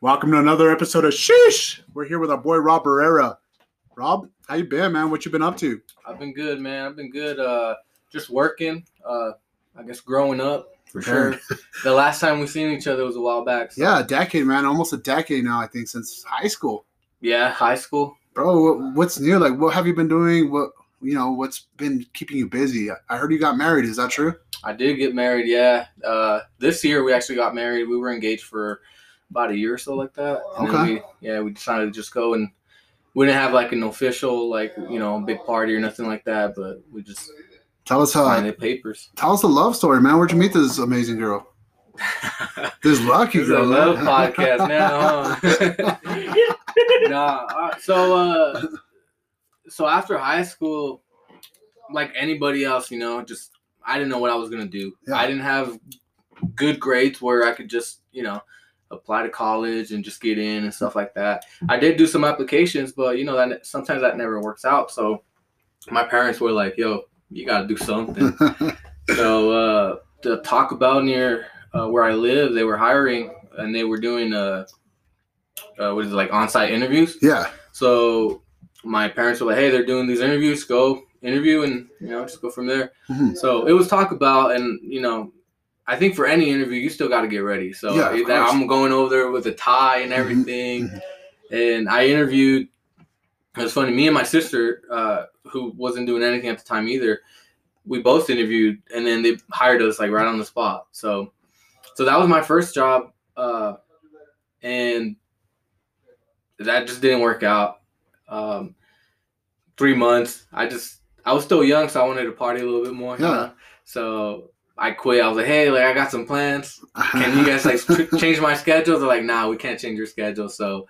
Welcome to another episode of Sheesh. We're here with our boy Rob Barrera. Rob, how you been, man? What you been up to? I've been good, man. I've been good. Uh, just working. Uh, I guess growing up for Sure. sure. the last time we seen each other was a while back. so- Yeah, a decade, man. Almost a decade now, I think, since high school. Yeah, high school. Bro, what's new? Like, what have you been doing? What you know? What's been keeping you busy? I heard you got married. Is that true? I did get married. Yeah. Uh, this year we actually got married. We were engaged for about a year or so, like that. And Okay. we, yeah, we decided to just go and we didn't have like an official, like you know, big party or nothing like that. But we just Tell us how. signed the papers. Tell us the love story, man. Where'd you meet this amazing girl? This lucky This girl. love man. podcast now. Huh? nah. uh, So, uh, so after high school, like anybody else, you know, just I didn't know what I was gonna do. Yeah. I didn't have good grades where I could just, you know, apply to college and just get in and stuff like that. I did do some applications, but you know that sometimes that never works out. So my parents were like, "Yo, you gotta do something." so uh, to Taco Bell near uh, where I live, they were hiring and they were doing uh, uh what is it like on-site interviews. yeah. So my parents were like, "Hey, they're doing these interviews. Go interview and you know just go from there." Mhm. So it was Taco Bell, and you know, I think for any interview, you still got to get ready. So Yeah, of that- course. I'm going over there with a tie and everything, and I interviewed. It was funny. Me and my sister, uh, who wasn't doing anything at the time either, we both interviewed, and then they hired us like right on the spot. So, so that was my first job, uh, and that just didn't work out. Um, three months, I just I was still young, so I wanted to party a little bit more. you know? So I quit. I was like, hey, like I got some plans. Can you guys like change my schedule? They're like, nah, we can't change your schedule. So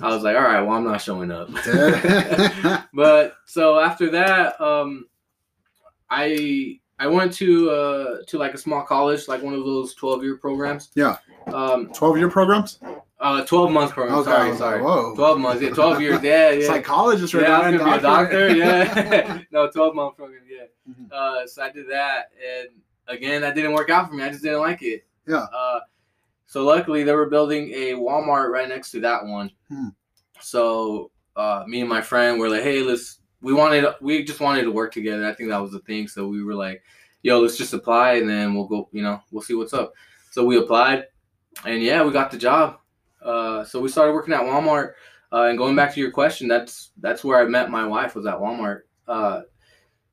I was like, all right, well, I'm not showing up. but so after that, um, I I went to uh to like a small college, like one of those 12 year programs. Yeah. Um, Twelve year programs. uh, 12 month program. Okay, sorry, sorry. whoa. 12 months. Yeah, 12 years. Yeah, yeah. Psychologist, right yeah, there, was gonna be a doctor. Yeah, no, 12 month program. Yeah. Mhm. Uh, so I did that, and again, that didn't work out for me. I just didn't like it. Yeah. Uh, so luckily, they were building a Walmart right next to that one. Hmm. So uh, me and my friend were like, "Hey, let's." We wanted, we just wanted to work together. I think that was the thing. So we were like, "Yo, let's just apply, and then we'll go. You know, we'll see what's up." So we applied, and yeah, we got the job. Uh, so we started working at Walmart. Uh, and going back to your question, that's that's where I met my wife was at Walmart. Uh,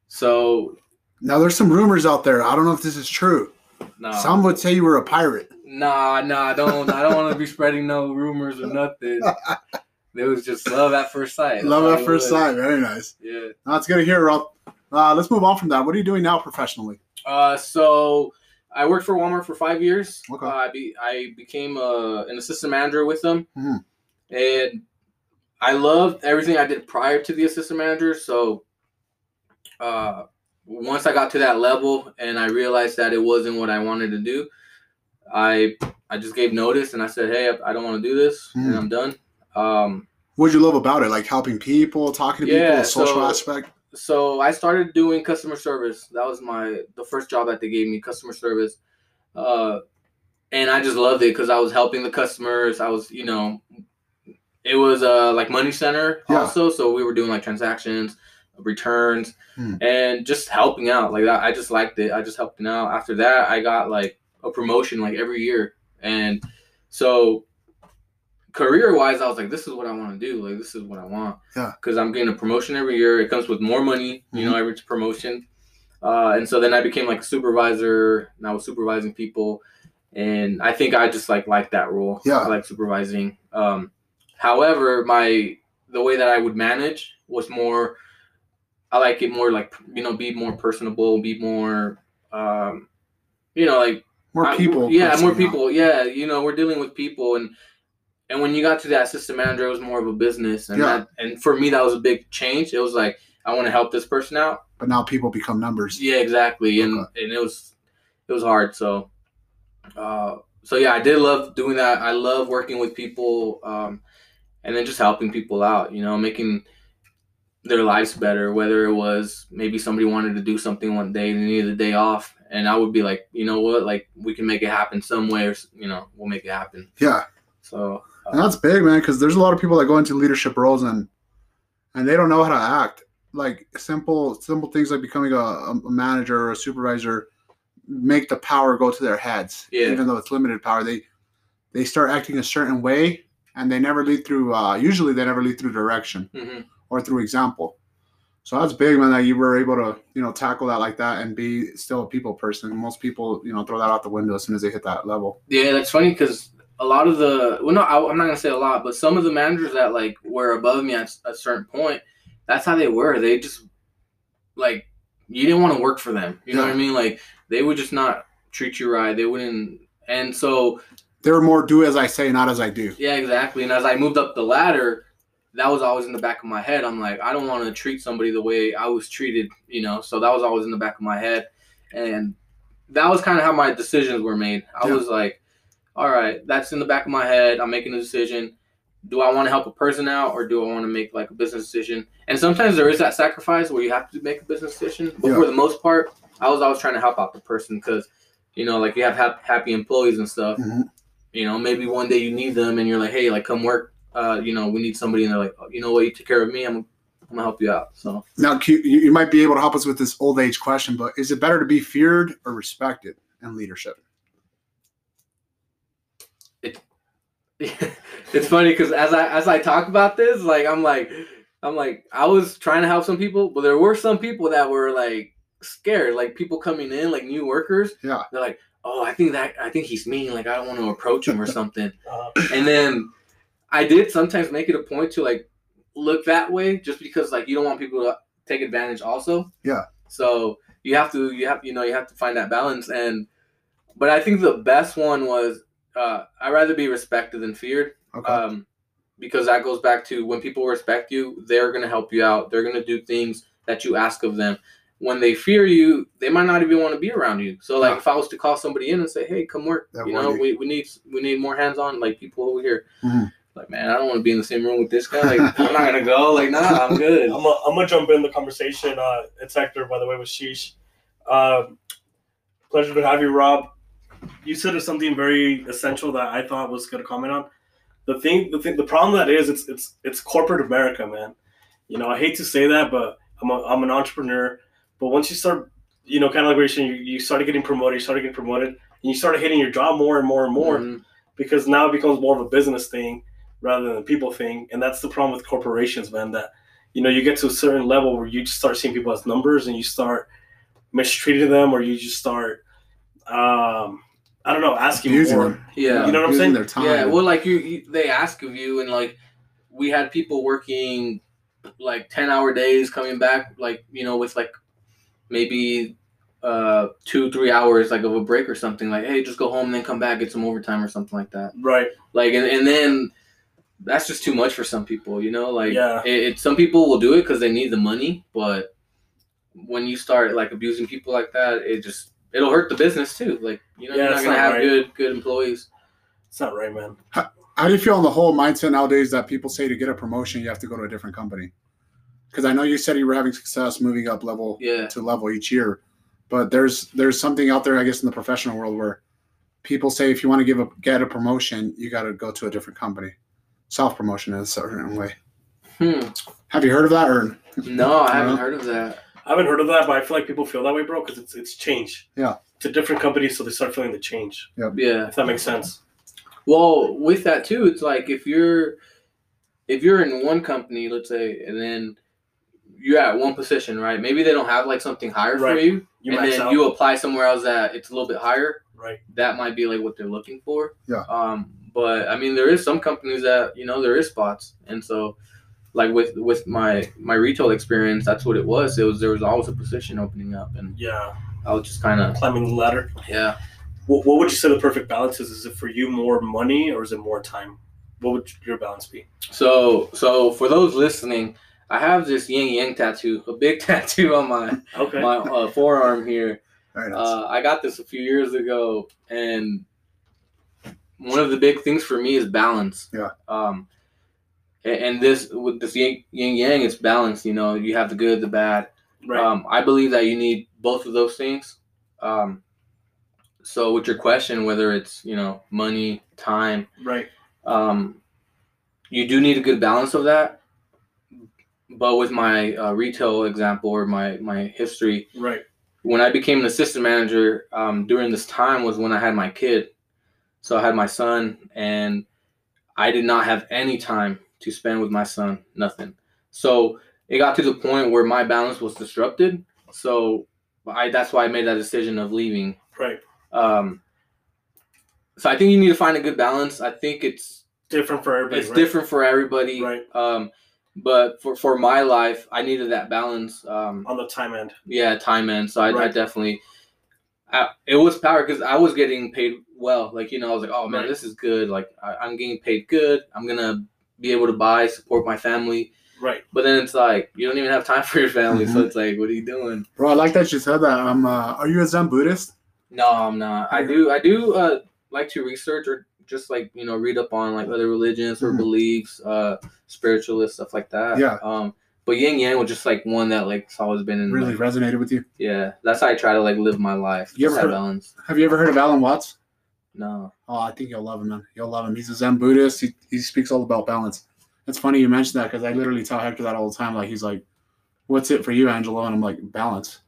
so Now there's some rumors out there. I don't know if this is true. no, Some would say you were a pirate. nah, nah, I don't, I don't want to be spreading no rumors or nothing. It was just love at first sight. That's Love at first sight. Very nice. Yeah. That's good to hear, Rob. Uh, let's move on from that. What are you doing now professionally? Uh, so I worked for Walmart for five years. Okay. Uh, I be I became uh, an assistant manager with them, Mhm. and I loved everything I did prior to the assistant manager. So, uh, once I got to that level and I realized that it wasn't what I wanted to do, I I just gave notice and I said, "Hey, I I don't want to do this, Mhm. and I'm done." Um, What did you love about it? Like helping people, talking to people, Yeah, the social so- aspect. so I started doing customer service. That was my the first job that they gave me, customer service. Uh, and I just loved it because I was helping the customers. I was, you know, it was uh like money center Yeah. also. So we were doing like transactions, returns, Hmm. and just helping out. Like that, I just liked it. I just helped out. After that, I got like a promotion like every year, and so career wise, I was like, this is what I want to do. Like this is what I want. Yeah. Because I'm getting a promotion every year. It comes with more money. You know, every promotion. Uh, and so then I became like a supervisor, and I was supervising people, and I think I just like like that role. Yeah. I like supervising. Um, however, my the way that I would manage was more. I like it more like you know, be more personable, be more, um, you know, like More I- people. yeah, more people. Yeah, you know, we're dealing with people, and and when you got to that assistant manager, it was more of a business, and Yeah. that, and for me, that was a big change. It was like I want to help this person out. But now people become numbers. Yeah, exactly, and and it was it was hard. So, uh, so yeah, I did love doing that. I love working with people, um, and then just helping people out. You know, making their lives better. Whether it was maybe somebody wanted to do something one day, they needed a day off, and I would be like, you know what, like we can make it happen some way, or you know, we'll make it happen. Yeah. So uh, And that's big, man, because there's a lot of people that go into leadership roles and and they don't know how to act. Like simple simple things like becoming a, a manager or a supervisor make the power go to their heads. Yeah. Even though it's limited power, they they start acting a certain way and they never lead through uh usually they never lead through direction mhm. Or through example. So that's big, man, that you were able to, you know, tackle that like that and be still a people person. Most people, you know, throw that out the window as soon as they hit that level. Yeah, that's funny because a lot of the well, no, I, I'm not gonna say a lot, but some of the managers that like were above me at a certain point, that's how they were. They just like you didn't want to work for them. You know what I mean? Like they would just not treat you right. They wouldn't, and so They were more do as I say, not as I do. yeah, exactly. And as I moved up the ladder, that was always in the back of my head. I'm like, I don't want to treat somebody the way I was treated. You know, so that was always in the back of my head, and that was kind of how my decisions were made. I Yeah. was like, all right, that's in the back of my head. I'm making a decision. Do I want to help a person out or do I want to make like a business decision? And sometimes there is that sacrifice where you have to make a business decision. But Yeah. for the most part, I was always trying to help out the person because, you know, like you have hap- happy employees and stuff. Mhm. You know, maybe one day you need them and you're like, hey, like come work. Uh, you know, we need somebody, and they're like, oh, you know what, you take care of me. I'm, I'm gonna help you out. So Now, you, you might be able to help us with this old age question, but is it better to be feared or respected in leadership? It, it's funny because as I as I talk about this, like I'm like I'm like I was trying to help some people, but there were some people that were like scared, like people coming in, like new workers. Yeah. They're like, oh, I think that I think he's mean. Like I don't want to approach him or something. Uh, and then I did sometimes make it a point to like look that way, just because like you don't want people to take advantage. Also. Yeah. So you have to you have you know you have to find that balance and but I think the best one was uh, I'd rather be respected than feared Okay. um, because that goes back to when people respect you, they're going to help you out. They're going to do things that you ask of them. When they fear you, they might not even want to be around you. So, like, Yeah. if I was to call somebody in and say, "Hey, come work," That you know, we, we need we need more hands on like people over here. Mhm. Like, man, I don't want to be in the same room with this guy. Like, I'm not gonna go. Like, nah, I'm good. I'm gonna I'm jump in the conversation. Uh, it's Hector, by the way, with Sheesh. Um, pleasure to have you, Rob. You said something very essential that I thought was going to comment on. The thing, the thing, the problem that is, it's it's it's corporate America, man. You know, I hate to say that, but I'm a, I'm an entrepreneur. But once you start, you know, kind of like what you're saying, you, you started getting promoted, you started getting promoted, and you started hitting your job more and more and more Mhm. because now it becomes more of a business thing rather than a people thing. And that's the problem with corporations, man. That you know, you get to a certain level where you just start seeing people as numbers and you start mistreating them, or you just start, um, I don't know, asking Abusing more. them. Yeah. You know what I'm Abusing saying? Their time. Yeah, well, like you, you, they ask of you, and like we had people working like ten hour days, coming back, like you know, with like maybe uh two, three hours like of a break or something. Like, hey, just go home and then come back, get some overtime or something like that. Right. Like, and, and then that's just too much for some people, you know. Like, Yeah. it, it some people will do it because they need the money, but when you start like abusing people like that, it just it'll hurt the business too. Like, you know, Yeah, you're not gonna not have right. good good employees. It's not right, man. How do you feel on the whole mindset nowadays that people say to get a promotion, you have to go to a different company? Because I know you said you were having success moving up level Yeah. to level each year, but there's there's something out there, I guess, in the professional world where people say if you want to give a get a promotion, you got to go to a different company. Self promotion in a certain way. Hmm. Have you heard of that? Or No, I haven't No? heard of that. I haven't heard of that, but I feel like people feel that way, bro, because it's it's change. Yeah. To different companies, so they start feeling the change. Yeah. If that makes sense. Well, with that too, it's like if you're if you're in one company, let's say, and then you're at one position, right? Maybe they don't have like something higher for you, You and then out. you apply somewhere else that it's a little bit higher. right. That might be like what they're looking for. Yeah. Um, but I mean, there is some companies that you know there is spots, and so like with with my my retail experience, that's what it was. It was there was always a position opening up, and Yeah. I was just kind of Climbing the ladder. yeah. What, what would you say the perfect balance is? Is it for you more money or is it more time? What would your balance be? So, so for those listening, I have this yin yang tattoo, a big tattoo on my Okay. my uh, forearm here. Very. Uh, I got this a few years ago, and one of the big things for me is balance. Yeah. Um, a- and this with this yin yin yang, it's balance. You know, you have the good, the bad. right. Um, I believe that you need both of those things. Um, so with your question, whether it's you know money, time, right. Um, you do need a good balance of that. But with my uh, retail example or my my history, Right. when I became an assistant manager um, during this time was when I had my kid. So I had my son, and I did not have any time to spend with my son. Nothing. So it got to the point where my balance was disrupted. So I that's why I made that decision of leaving. Right. Um, so I think you need to find a good balance. I think it's Different for everybody. it's right? different for everybody. Right. Um, but for for my life, I needed that balance. Um, On the time end. yeah, time end. So I, I definitely, I, it was power because I was getting paid well. Like you know, I was like, oh man, Right. this is good. Like I, I'm getting paid good. I'm gonna be able to buy, support my family. Right. But then it's like you don't even have time for your family. So Mhm. it's like, what are you doing? Bro, I like that you said that. Um, uh, are you a Zen Buddhist? No, I'm not. I do. I do uh, like to research or just like you know read up on like other religions or Mhm. beliefs, uh, spiritualist stuff like that. Yeah. Um, but yin yang was just like one that like has always been in. Really like, resonated with you? yeah, that's how I try to like live my life. You ever heard- balance. Have you ever heard of Alan Watts? No. Oh, I think you'll love him, man. You'll love him. He's a Zen Buddhist. He, he speaks all about balance. It's funny you mentioned that because I literally tell Hector that all the time. Like he's like, "What's it for you, Angelo?" And I'm like, "Balance.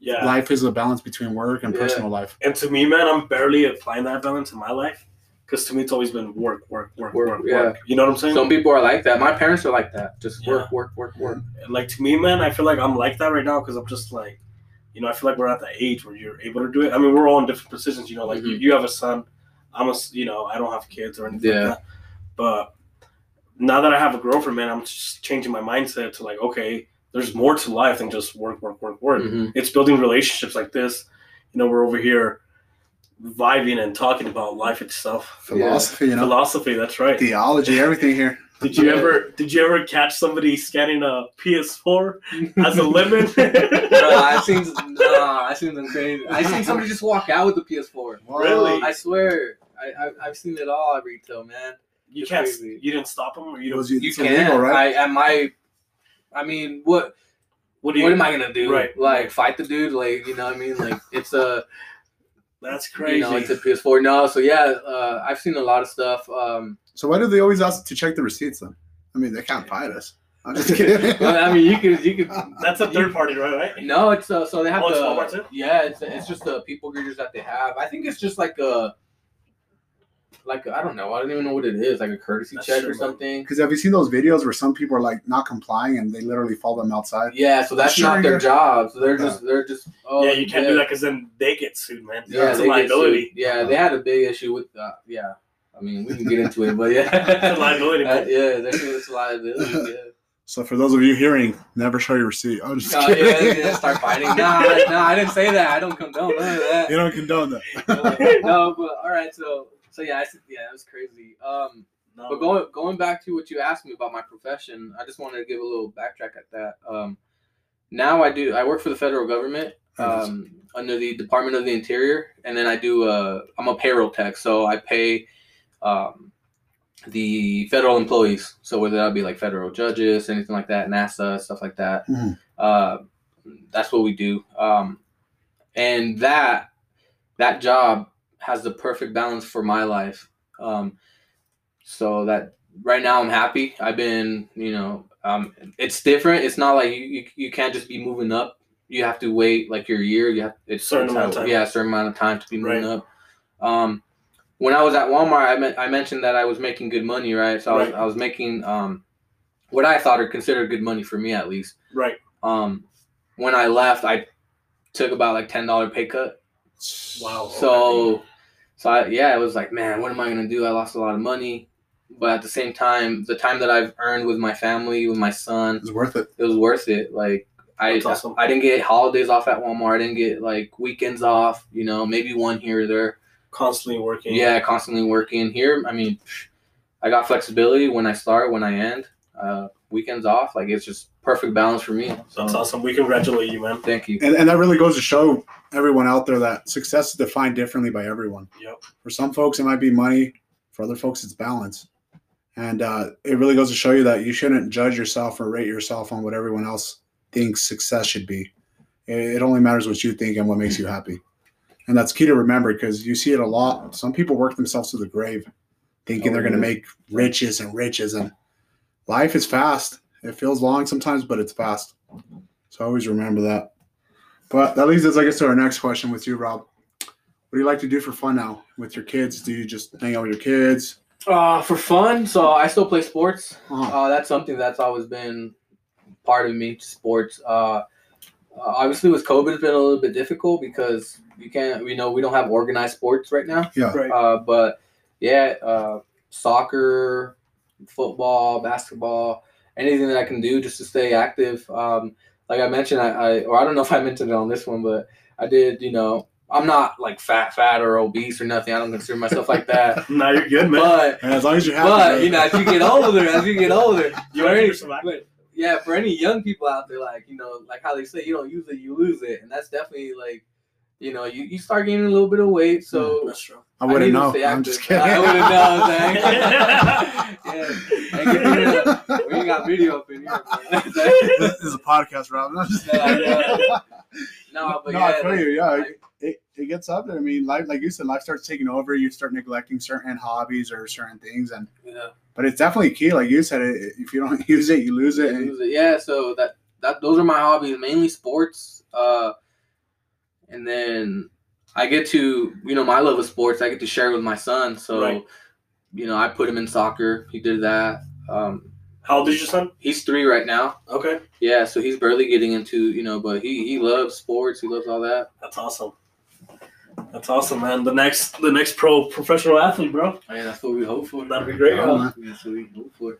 Yeah. Life is a balance between work and Yeah. personal life." And to me, man, I'm barely applying that balance in my life. Because to me, it's always been work, work, work, Work, work, work. yeah. You know what I'm saying? Some people are like that. My parents are like that. Just Yeah. work, work, work, work. And, like to me, man, I feel like I'm like that right now because I'm just like, you know, I feel like we're at the age where you're able to do it. I mean, we're all in different positions. You know, like you, Mhm. you have a son. I'm a, you know, I don't have kids or anything Yeah. like that. But now that I have a girlfriend, man, I'm just changing my mindset to like, okay, there's more to life than just work, work, work, work. Mhm. It's building relationships like this. You know, we're over here vibing and talking about life itself. Philosophy, you know, Philosophy, that's right. theology, everything here. Did you ever did you ever catch somebody scanning a PS4 as a lemon? Bro, I seen, nah, I seen them crazy. I seen somebody just walk out with the PS4. Really? I swear, I, I I've seen it all at retail, man. you It's can't. crazy. You didn't stop them, or you It don't. was, You it's can. illegal, right? I at my, I mean, what what do you? what am I gonna do? Right. Like fight the dude? Like you know what I mean? Like it's a That's crazy. you know it's a PS4. No, so yeah, uh, I've seen a lot of stuff. Um, so why do they always ask to check the receipts then? I mean, they can't fight us. I'm just kidding. well, I mean, you could you could. That's a third party, right? Right. No, it's uh, so they have Oh, it's the Walmart too? yeah, it's it's just the people greeters that they have. I think it's just like a like I don't know, I don't even know what it is, like a courtesy That's check true, or something. Because have you seen those videos where some people are like not complying and they literally follow them outside? Yeah, so that's Sure, not their yeah. job. So they're just they're just oh yeah, you can't do that because then they get sued, man. Yeah, it's a they liability. Yeah, they had a big issue with uh, yeah. I mean, we can get into it, but yeah, liability. Uh, yeah, there's it's a liability. Yeah. So for those of you hearing, never show your receipt. I'm just Oh, kidding. yeah, yeah, start fighting. Nah, nah, I didn't say that. I don't condone that. you don't condone that. no, but all right. So, so yeah, I, said- yeah, it was crazy. Um, No, but going going back to what you asked me about my profession, I just wanted to give a little backtrack at that. Um, now I do. I work for the federal government um, under the Department of the Interior, and then I do. Uh, I'm a payroll tech, so I pay um, the federal employees. So whether that be like federal judges, anything like that, NASA stuff like that. Mhm. Uh, that's what we do. Um, and that that job has the perfect balance for my life. Um, so that right now I'm happy. I've been, you know, um, it's different. It's not like you, you, you can't just be moving up. You have to wait like your year. You have it's Certain amount of time. Yeah, a certain amount of time to be moving Right. up. Um, when I was at Walmart, I, me- I mentioned that I was making good money, right? So I was, Right. I was making um, what I thought or considered good money for me at least. right. Um, when I left, I took about like ten dollar pay cut. Wow. So, so I, yeah, it was like, man, what am I gonna do? I lost a lot of money, but at the same time, the time that I've earned with my family, with my son, It's worth it. it was worth it. Like I, That's awesome. I didn't get holidays off at Walmart. I didn't get like weekends off. You know, maybe one here or there. Constantly working. Yeah, constantly working here. I mean, I got flexibility when I start, when I end. Uh, weekends off, like it's just perfect balance for me. So That's awesome. We congratulate you, man. thank you. And, and that really goes to show everyone out there that success is defined differently by everyone. Yep. For some folks, it might be money. For other folks, it's balance. And uh, it really goes to show you that you shouldn't judge yourself or rate yourself on what everyone else thinks success should be. It, it only matters what you think and what makes you happy. And that's key to remember because you see it a lot. Some people work themselves to the grave. thinking Oh, they're gonna yeah. make riches and riches, and life is fast. It feels long sometimes, but it's fast. So always remember that. But that leads us, I guess, to our next question with you, Rob. What do you like to do for fun now with your kids? Do you just hang out with your kids? Uh, for fun, so I still play sports. Oh, Uh, that's something that's always been part of me, sports. Uh, uh, obviously, with COVID, it's been a little bit difficult because you can't, you know, we don't have organized sports right now. yeah. Right. Uh, but yeah, uh, soccer, football, basketball, anything that I can do just to stay active. Um, like I mentioned, I, I or I don't know if I mentioned it on this one, but I did. You know, I'm not like fat, fat or obese or nothing. I don't consider myself like that. Now you're good, man. but And as long as you're happy. but bro. you know, as you get older, as you get older, you for want to any- do some but yeah, for any young people out there, like you know, like how they say, you don't use it, you lose it, and that's definitely like, you know, you, you start gaining a little bit of weight, so That's true. I wouldn't need to know. I'm just kidding. I wouldn't know. Dang. yeah, Hey, get rid of that. we ain't got video up in here. this is a podcast, Rob. I'm No, no. no, but No, yeah, I feel you, yeah. like, it, it gets up there. I mean, life, like you said, life starts taking over. You start neglecting certain hobbies or certain things, and yeah. but it's definitely key. Like you said, it, if you don't use it, you lose it. Yeah, lose it. Yeah, so that that those are my hobbies, mainly sports. Uh, and then I get to you know my love of sports. I get to share with my son. So, Right. you know, I put him in soccer. He did that. Um, How old is your son? he's three right now. Okay, Yeah, so he's barely getting into you know, but he he loves sports. He loves all that. that's awesome. That's awesome, man. The next, the next pro professional athlete, bro. Oh, yeah, that's what we hope for. That'd be great. Yeah, huh? That's what we hope for.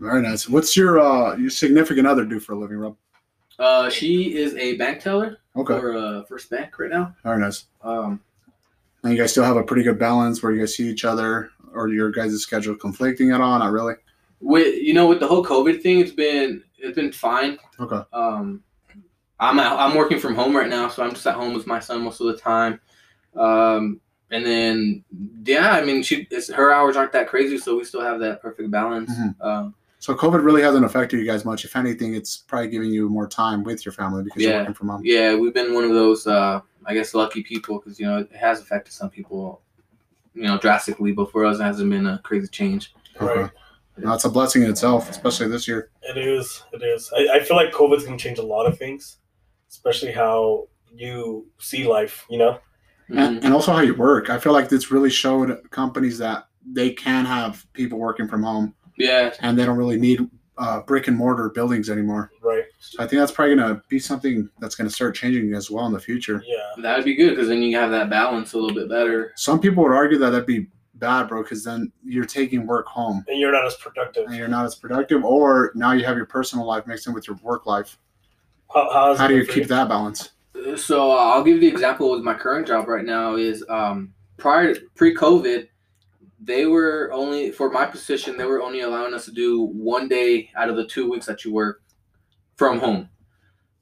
Very nice. What's your uh your significant other do for a living, Rob? Uh, she is a bank teller Okay, for uh, First Bank right now. very nice. Um, And you guys still have a pretty good balance where you guys see each other, or your guys' schedule conflicting at all? Not really. with you know with the whole COVID thing, it's been it's been fine. Okay. Um, I'm out, I'm working from home right now, so I'm just at home with my son most of the time. Um, and then yeah, I mean, she it's, her hours aren't that crazy, so we still have that perfect balance. Mhm. Um, So COVID really hasn't affected you guys much. If anything, it's probably giving you more time with your family because you're Yeah. working from home. yeah, we've been one of those uh, I guess lucky people because you know it has affected some people, you know, drastically, but for us, it hasn't been a crazy change. Okay. Right. That's a blessing in itself, especially this year. It is. It is. I, I feel like COVID's gonna change a lot of things, especially how you see life. You know. Mhm. and, and also how you work. I feel like this really showed companies that they can have people working from home Yeah, and they don't really need uh, brick and mortar buildings anymore. Right. So I think that's probably going to be something that's going to start changing as well in the future. Yeah. that would be good because then you have that balance a little bit better. Some people would argue that that'd be bad, bro, because then you're taking work home And you're not as productive. and you're not as productive, or now you have your personal life mixed in with your work life. How, how, is How do you for keep that balance? So uh, I'll give the example with my current job right now is um, prior pre-COVID, they were only for my position they were only allowing us to do one day out of the two weeks that you work from home.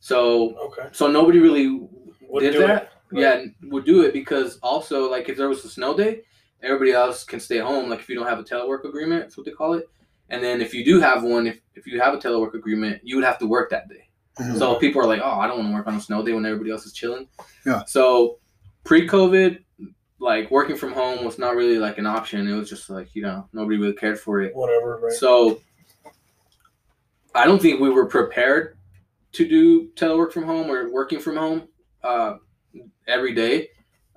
So Okay. so nobody really Would did do that. it. Right. Yeah, would do it because also like if there was a snow day, everybody else can stay home. Like if you don't have a telework agreement, that's what they call it. And then if you do have one, if, if you have a telework agreement, you would have to work that day. Mhm. So people are like, oh, I don't want to work on a snow day when everybody else is chilling. Yeah. So pre-COVID, like working from home was not really like an option. It was just like you know nobody really cared for it. Whatever. Right. So I don't think we were prepared to do telework from home or working from home uh, every day.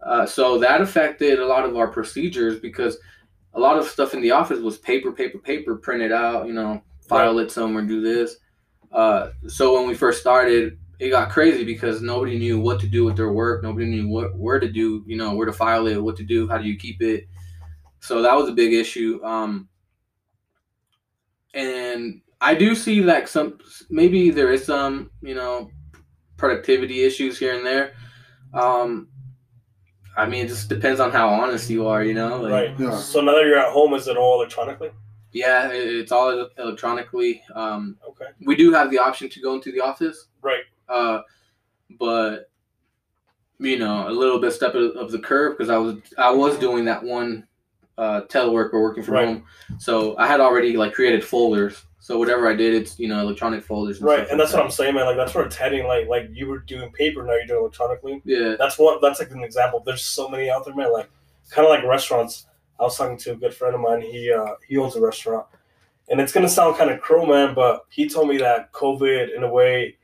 Uh, so that affected a lot of our procedures because a lot of stuff in the office was paper, paper, paper, printed out, you know, file it somewhere, do this. Uh, so when we first started, it got crazy because nobody knew what to do with their work. Nobody knew what where to do, you know, where to file it, what to do, how do you keep it. So that was a big issue. Um, and I do see like some maybe there is some you know productivity issues here and there. Um, I mean, it just depends on how honest you are, you know. Like, right. Yeah. So now that you're at home, is it all electronically? Yeah, it, it's all electronically. Um, Okay. we do have the option to go into the office, Right. Uh, but you know, a little bit step of, of the curve because I was I was doing that one uh, telework or working from Right. home, so I had already like created folders. So whatever I did, it's you know electronic folders. And Right. And like that's what. I'm saying, man. Like that's where it's heading. Like like you were doing paper, now you're doing electronically. Yeah. That's what. That's like an example. There's so many out there, man. Like kind of like restaurants. I was talking to a good friend of mine. He uh, he owns a restaurant, and it's gonna sound kind of cruel, man, but he told me that COVID in a way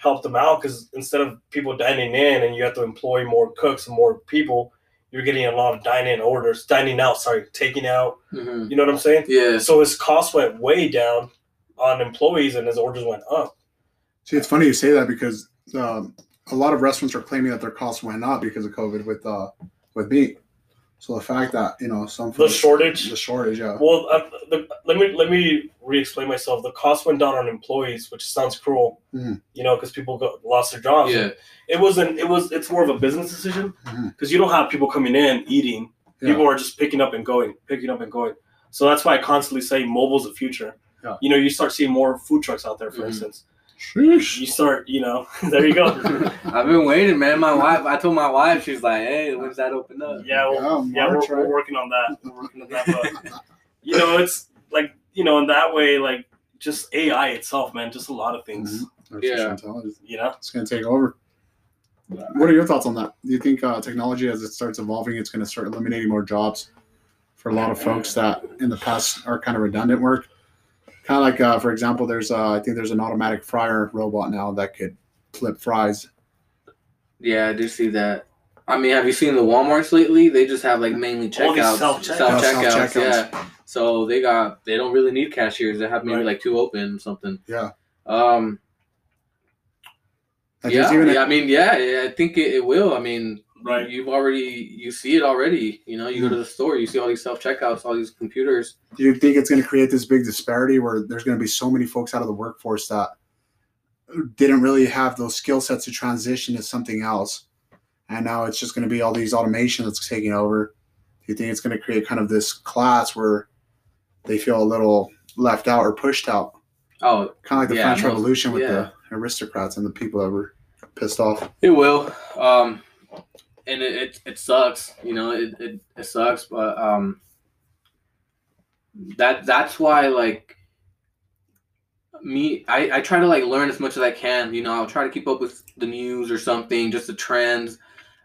helped them out because instead of people dining in and you have to employ more cooks and more people, you're getting a lot of dine-in orders, dining out. Sorry, taking out. Mhm. You know what I'm saying? Yeah. So his costs went way down on employees, and his orders went up. See, it's funny you say that because um, a lot of restaurants are claiming that their costs went up because of COVID with uh, with meat. So the fact that you know some The shortage. the shortage, yeah, Well, uh, the, let me let me re-explain myself. The cost went down on employees, which sounds cruel, Mhm. you know, because people got, lost their jobs. Yeah. It wasn't. It was. It's more of a business decision because you don't have people coming in eating. Yeah. People are just picking up and going, picking up and going. So that's why I constantly say mobile's the future. Yeah. You know, you start seeing more food trucks out there, for Mhm. instance. Sheesh. You start, you know, there you go. I've been waiting, man. My wife, I told my wife, she's like, "Hey, when's that open up?" Yeah, well, Yeah, yeah, March, we're, we're working on that. We're working on that, but you know, it's like you know, in that way, like just AI itself, man, just a lot of things. Artificial Yeah. intelligence. You know, It's going to take over. What are your thoughts on that? Do you think uh, technology, as it starts evolving, it's going to start eliminating more jobs for a lot of folks that in the past are kind of redundant work? Kind of like, uh, for example, there's uh, I think there's an automatic fryer robot now that could flip fries. Yeah, I do see that. I mean, have you seen the WalMarts lately? They just have like mainly checkouts, self-checkouts. self checkouts. Self-checkouts. Yeah. So they got they don't really need cashiers. They have maybe Right. like two open or something. Yeah. Um. Like, yeah, there's even a- yeah. I mean, yeah. yeah, I think it, it will. I mean, right? you've already you see it already. You know, you go to the store, you see all these self checkouts, all these computers. do you think it's going to create this big disparity where there's going to be so many folks out of the workforce that didn't really have those skill sets to transition to something else and now it's just going to be all these automation that's taking over do you think it's going to create kind of this class where they feel a little left out or pushed out Oh, kind of like the Yeah, french most- revolution with yeah. the aristocrats and the people that were pissed off It will. Um, and it, it, it sucks, you know, it, it, it sucks, but um, that that's why like me, I, I try to like learn as much as I can. You know, I'll try to keep up with the news or something, just the trends.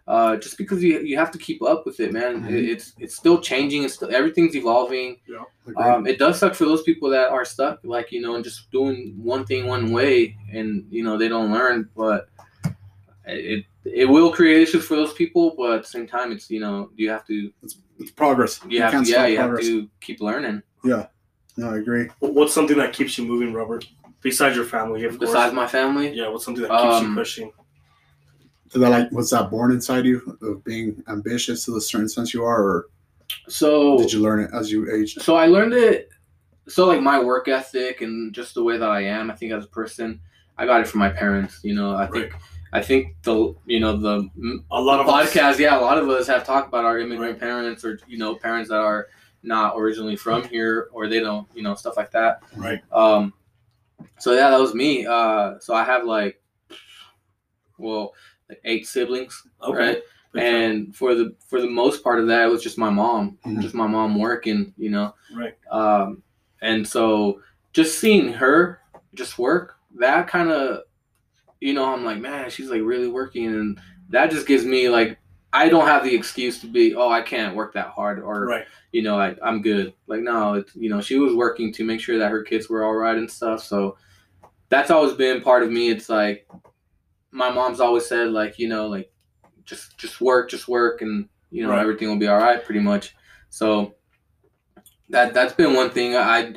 Uh, just because you, you have to keep up with it, man. Mhm. It, it's it's still changing. It's still, everything's evolving. Agreed. Um, it does suck for those people that are stuck, like you know, and just doing one thing one way, and you know they don't learn. But it it will create issues for those people, but at the same time, it's you know you have to it's progress you have to, yeah stop you have to keep learning. Yeah, no i agree What's something that keeps you moving, Robert? Besides your family, of course. Besides my family, yeah, what's something that keeps you Um, pushing? Is that like was that born inside you of being ambitious to the certain sense you are or so did you learn it as you aged so I learned it. So like my work ethic and just the way that I am, I think as a person, I got it from my parents. You know, I think I think the you know the A lot of us- yeah, a lot of us have talked about our immigrant Right. parents or you know parents that are not originally from here or they don't you know stuff like that. Right. Um, so yeah, that was me. Uh, so I have like, well, like eight siblings, Okay. right? And for the for the most part of that, it was just my mom, Mhm. just my mom working, you know. Right. Um, and so just seeing her just work, that kind of, you know, I'm like, man, she's like really working, and that just gives me like, I don't have the excuse to be, oh, I can't work that hard, or Right. you know, I, I'm good. Like, no, it's, you know, she was working to make sure that her kids were all right and stuff. So that's always been part of me. It's like, my mom's always said, like, you know, like, just, just work, just work, and, you know, Right. everything will be all right pretty much. So that, that's been one thing I,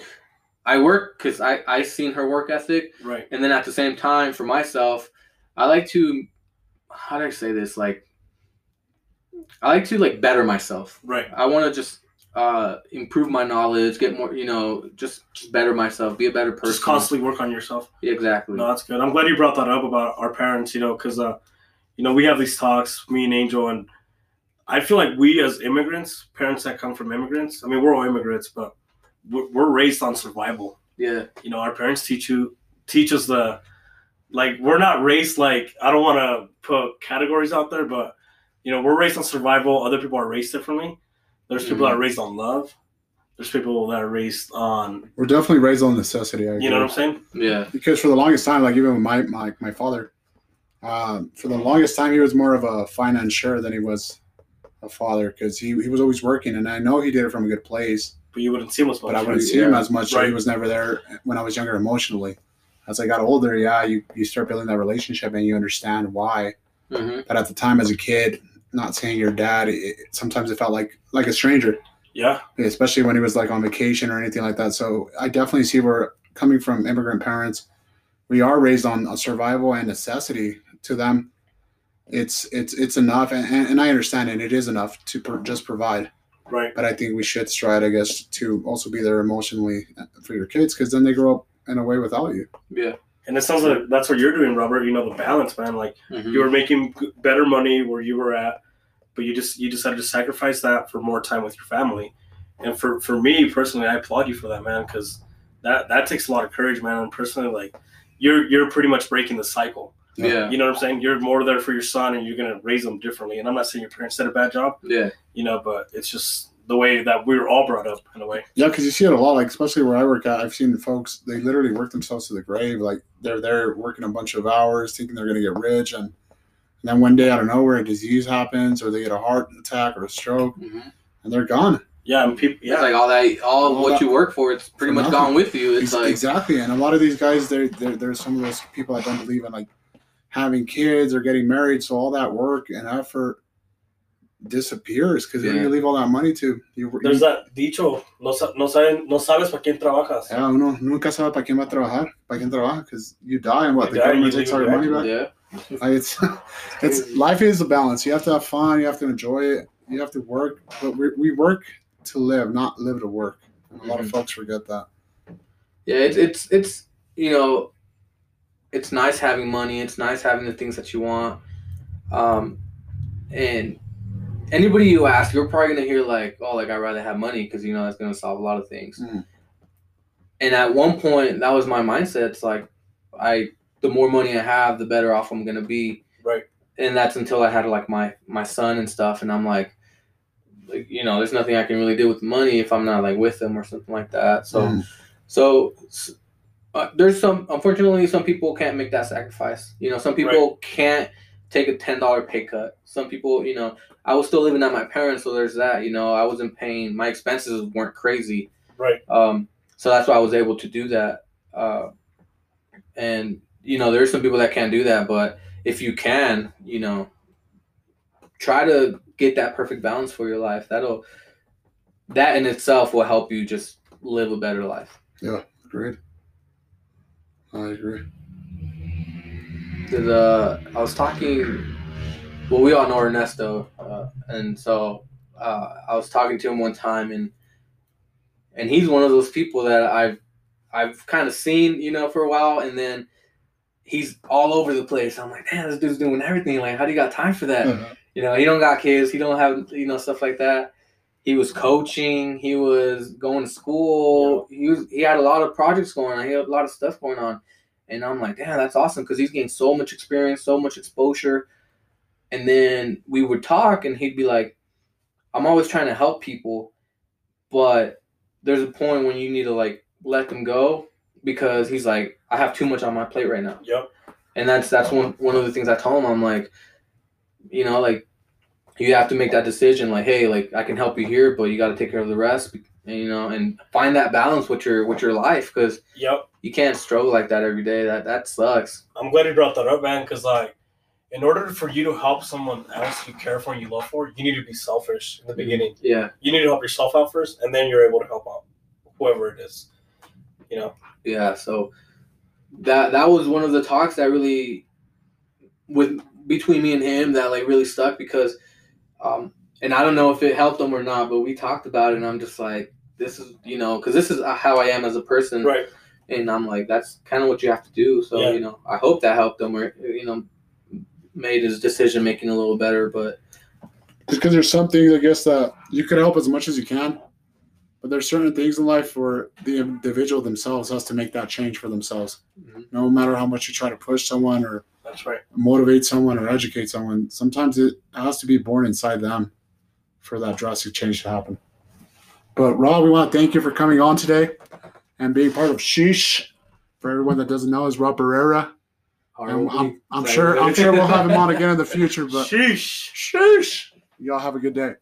I work cause I, I seen her work ethic. Right. And then at the same time for myself, I like to, how do I say this? Like, I like to like better myself. Right. I want to just uh, improve my knowledge, get more, you know, just just better myself, be a better person. Just constantly work on yourself. Exactly. No, that's good. I'm glad you brought that up about our parents, you know, because, uh, you know, we have these talks, me and Angel, and I feel like we as immigrants, parents that come from immigrants, I mean, we're all immigrants, but we're, we're raised on survival. Yeah. You know, our parents teach you, teach us the, like, we're not raised like, I don't want to put categories out there, but, you know, we're raised on survival. Other people are raised differently. There's people that are raised on love. There's people that are raised on, we're definitely raised on necessity I you know what. I'm saying? Yeah. because for the longest time, like even with my my, my father, um, for the longest time he was more of a financier than he was a a father because he, he was always working, and I know he did it from a good place, But you wouldn't see him as much. but I wouldn't see him as much. so He was never there when I was younger emotionally. As I got older, yeah, you, you start building that relationship and you understand why. hmm But at the time, as a kid, not saying your dad, it, sometimes it felt like like a stranger. Yeah, especially when he was like on vacation or anything like that. So I definitely see where coming from immigrant parents, we are raised on a survival and necessity to them. It's it's it's enough, and, and, I understand, and it is enough to pro- just provide. Right. But I think we should strive, I guess, to also be there emotionally for your kids, because then they grow up in a way without you. Yeah. And it sounds like that's what you're doing, Robert. You know the balance, man. Like Mhm. you were making better money where you were at, but you just you decided to sacrifice that for more time with your family. And for for me personally, I applaud you for that, man, because that that takes a lot of courage, man. And personally, like you're you're pretty much breaking the cycle. Yeah. You know what I'm saying? You're more there for your son, and you're gonna raise them differently. And I'm not saying your parents did a bad job, Yeah. you know, but it's just the way that we were all brought up in a way. Yeah, because you see it a lot, like especially where I work at. I've seen folks they literally work themselves to the grave. Like they're there working a bunch of hours, thinking they're going to get rich, and, and then one day out of nowhere, a disease happens, or they get a heart attack or a stroke, Mhm. and they're gone. Yeah, and people. It's Yeah, like all that, all All what that- you work for, it's pretty for much nothing. gone with you. It's Ex- like, exactly, and a lot of these guys, they're, they're there's some of those people that don't believe in like having kids or getting married. So all that work and effort disappears because who do Yeah. you leave all that money to? You, there's that dicho, no, sa- no, saben, no sabes para quién trabajas. Yeah, uno nunca sabe para quién va a trabajar, para quién trabaja, because you die and what You the die and government takes all your money back. yeah. Like, it's it's life is a balance. You have to have fun. You have to enjoy it. You have to work, but we, we work to live, not live to work. And a lot of Mhm. folks forget that. Yeah, it's it's it's you know, it's nice having money. It's nice having the things that you want. Um, and anybody you ask, you're probably gonna hear like, "Oh, like I'd rather have money because you know that's gonna solve a lot of things." Mhm. And at one point, that was my mindset. It's like, I the more money I have, the better off I'm gonna be. Right. And that's until I had like my my son and stuff, and I'm like, like you know, there's nothing I can really do with money if I'm not like with them or something like that. So. Mhm. So uh, there's some, unfortunately, some people can't make that sacrifice. You know, some people can't take a ten dollar pay cut. Some people, you know, I was still living at my parents, so there's that. You know, I wasn't paying. My expenses weren't crazy. Right. Um, so that's why I was able to do that. Uh, and you know, there's some people that can't do that, but if you can, you know, try to get that perfect balance for your life. That'll that in itself will help you just live a better life. Agreed. I agree. Did, uh, I was talking. Well, we all know Ernesto, uh, and so uh, I was talking to him one time, and and he's one of those people that I've I've kind of seen, you know, for a while, and then he's all over the place. I'm like, man, this dude's doing everything. Like, how do you got time for that? Uh-huh. You know, he don't got kids. He don't have you know stuff like that. He was coaching. He was going to school. He was he had a lot of projects going on. He had a lot of stuff going on, and I'm like, damn, that's awesome because he's getting so much experience, so much exposure. And then we would talk, and he'd be like, I'm always trying to help people, but there's a point when you need to like let them go because he's like, I have too much on my plate right now Yep. and that's that's one one of the things I told him. I'm like, you know, like you have to make that decision. Like, hey, like I can help you here, but you got to take care of the rest. You know, and find that balance with your with your life because Yep. you can't struggle like that every day. That that sucks. I'm glad you brought that up, man, because like, in order for you to help someone else you care for and you love for, you need to be selfish in the mm-hmm. beginning. Yeah, You need to help yourself out first, and then you're able to help out whoever it is. You know. yeah. So that that was one of the talks that really with between me and him that like really stuck because um and I don't know if it helped them or not, but we talked about it and I'm just like this is you know because this is how I am as a person Right. and I'm like, that's kind of what you have to do. So Yeah. you know, I hope that helped him, or you know, made his decision making a little better. But because there's some things, I guess, that you could help as much as you can, but there's certain things in life where the individual themselves has to make that change for themselves. Mhm. No matter how much you try to push someone or That's right. motivate someone or educate someone, sometimes it has to be born inside them for that drastic change to happen. But Rob, we want to thank you for coming on today and being part of Sheesh. For everyone that doesn't know, is Rob Barrera. And I'm, I'm sure I'm sure we'll have him on again in the future. But Sheesh. Sheesh. Y'all have a good day.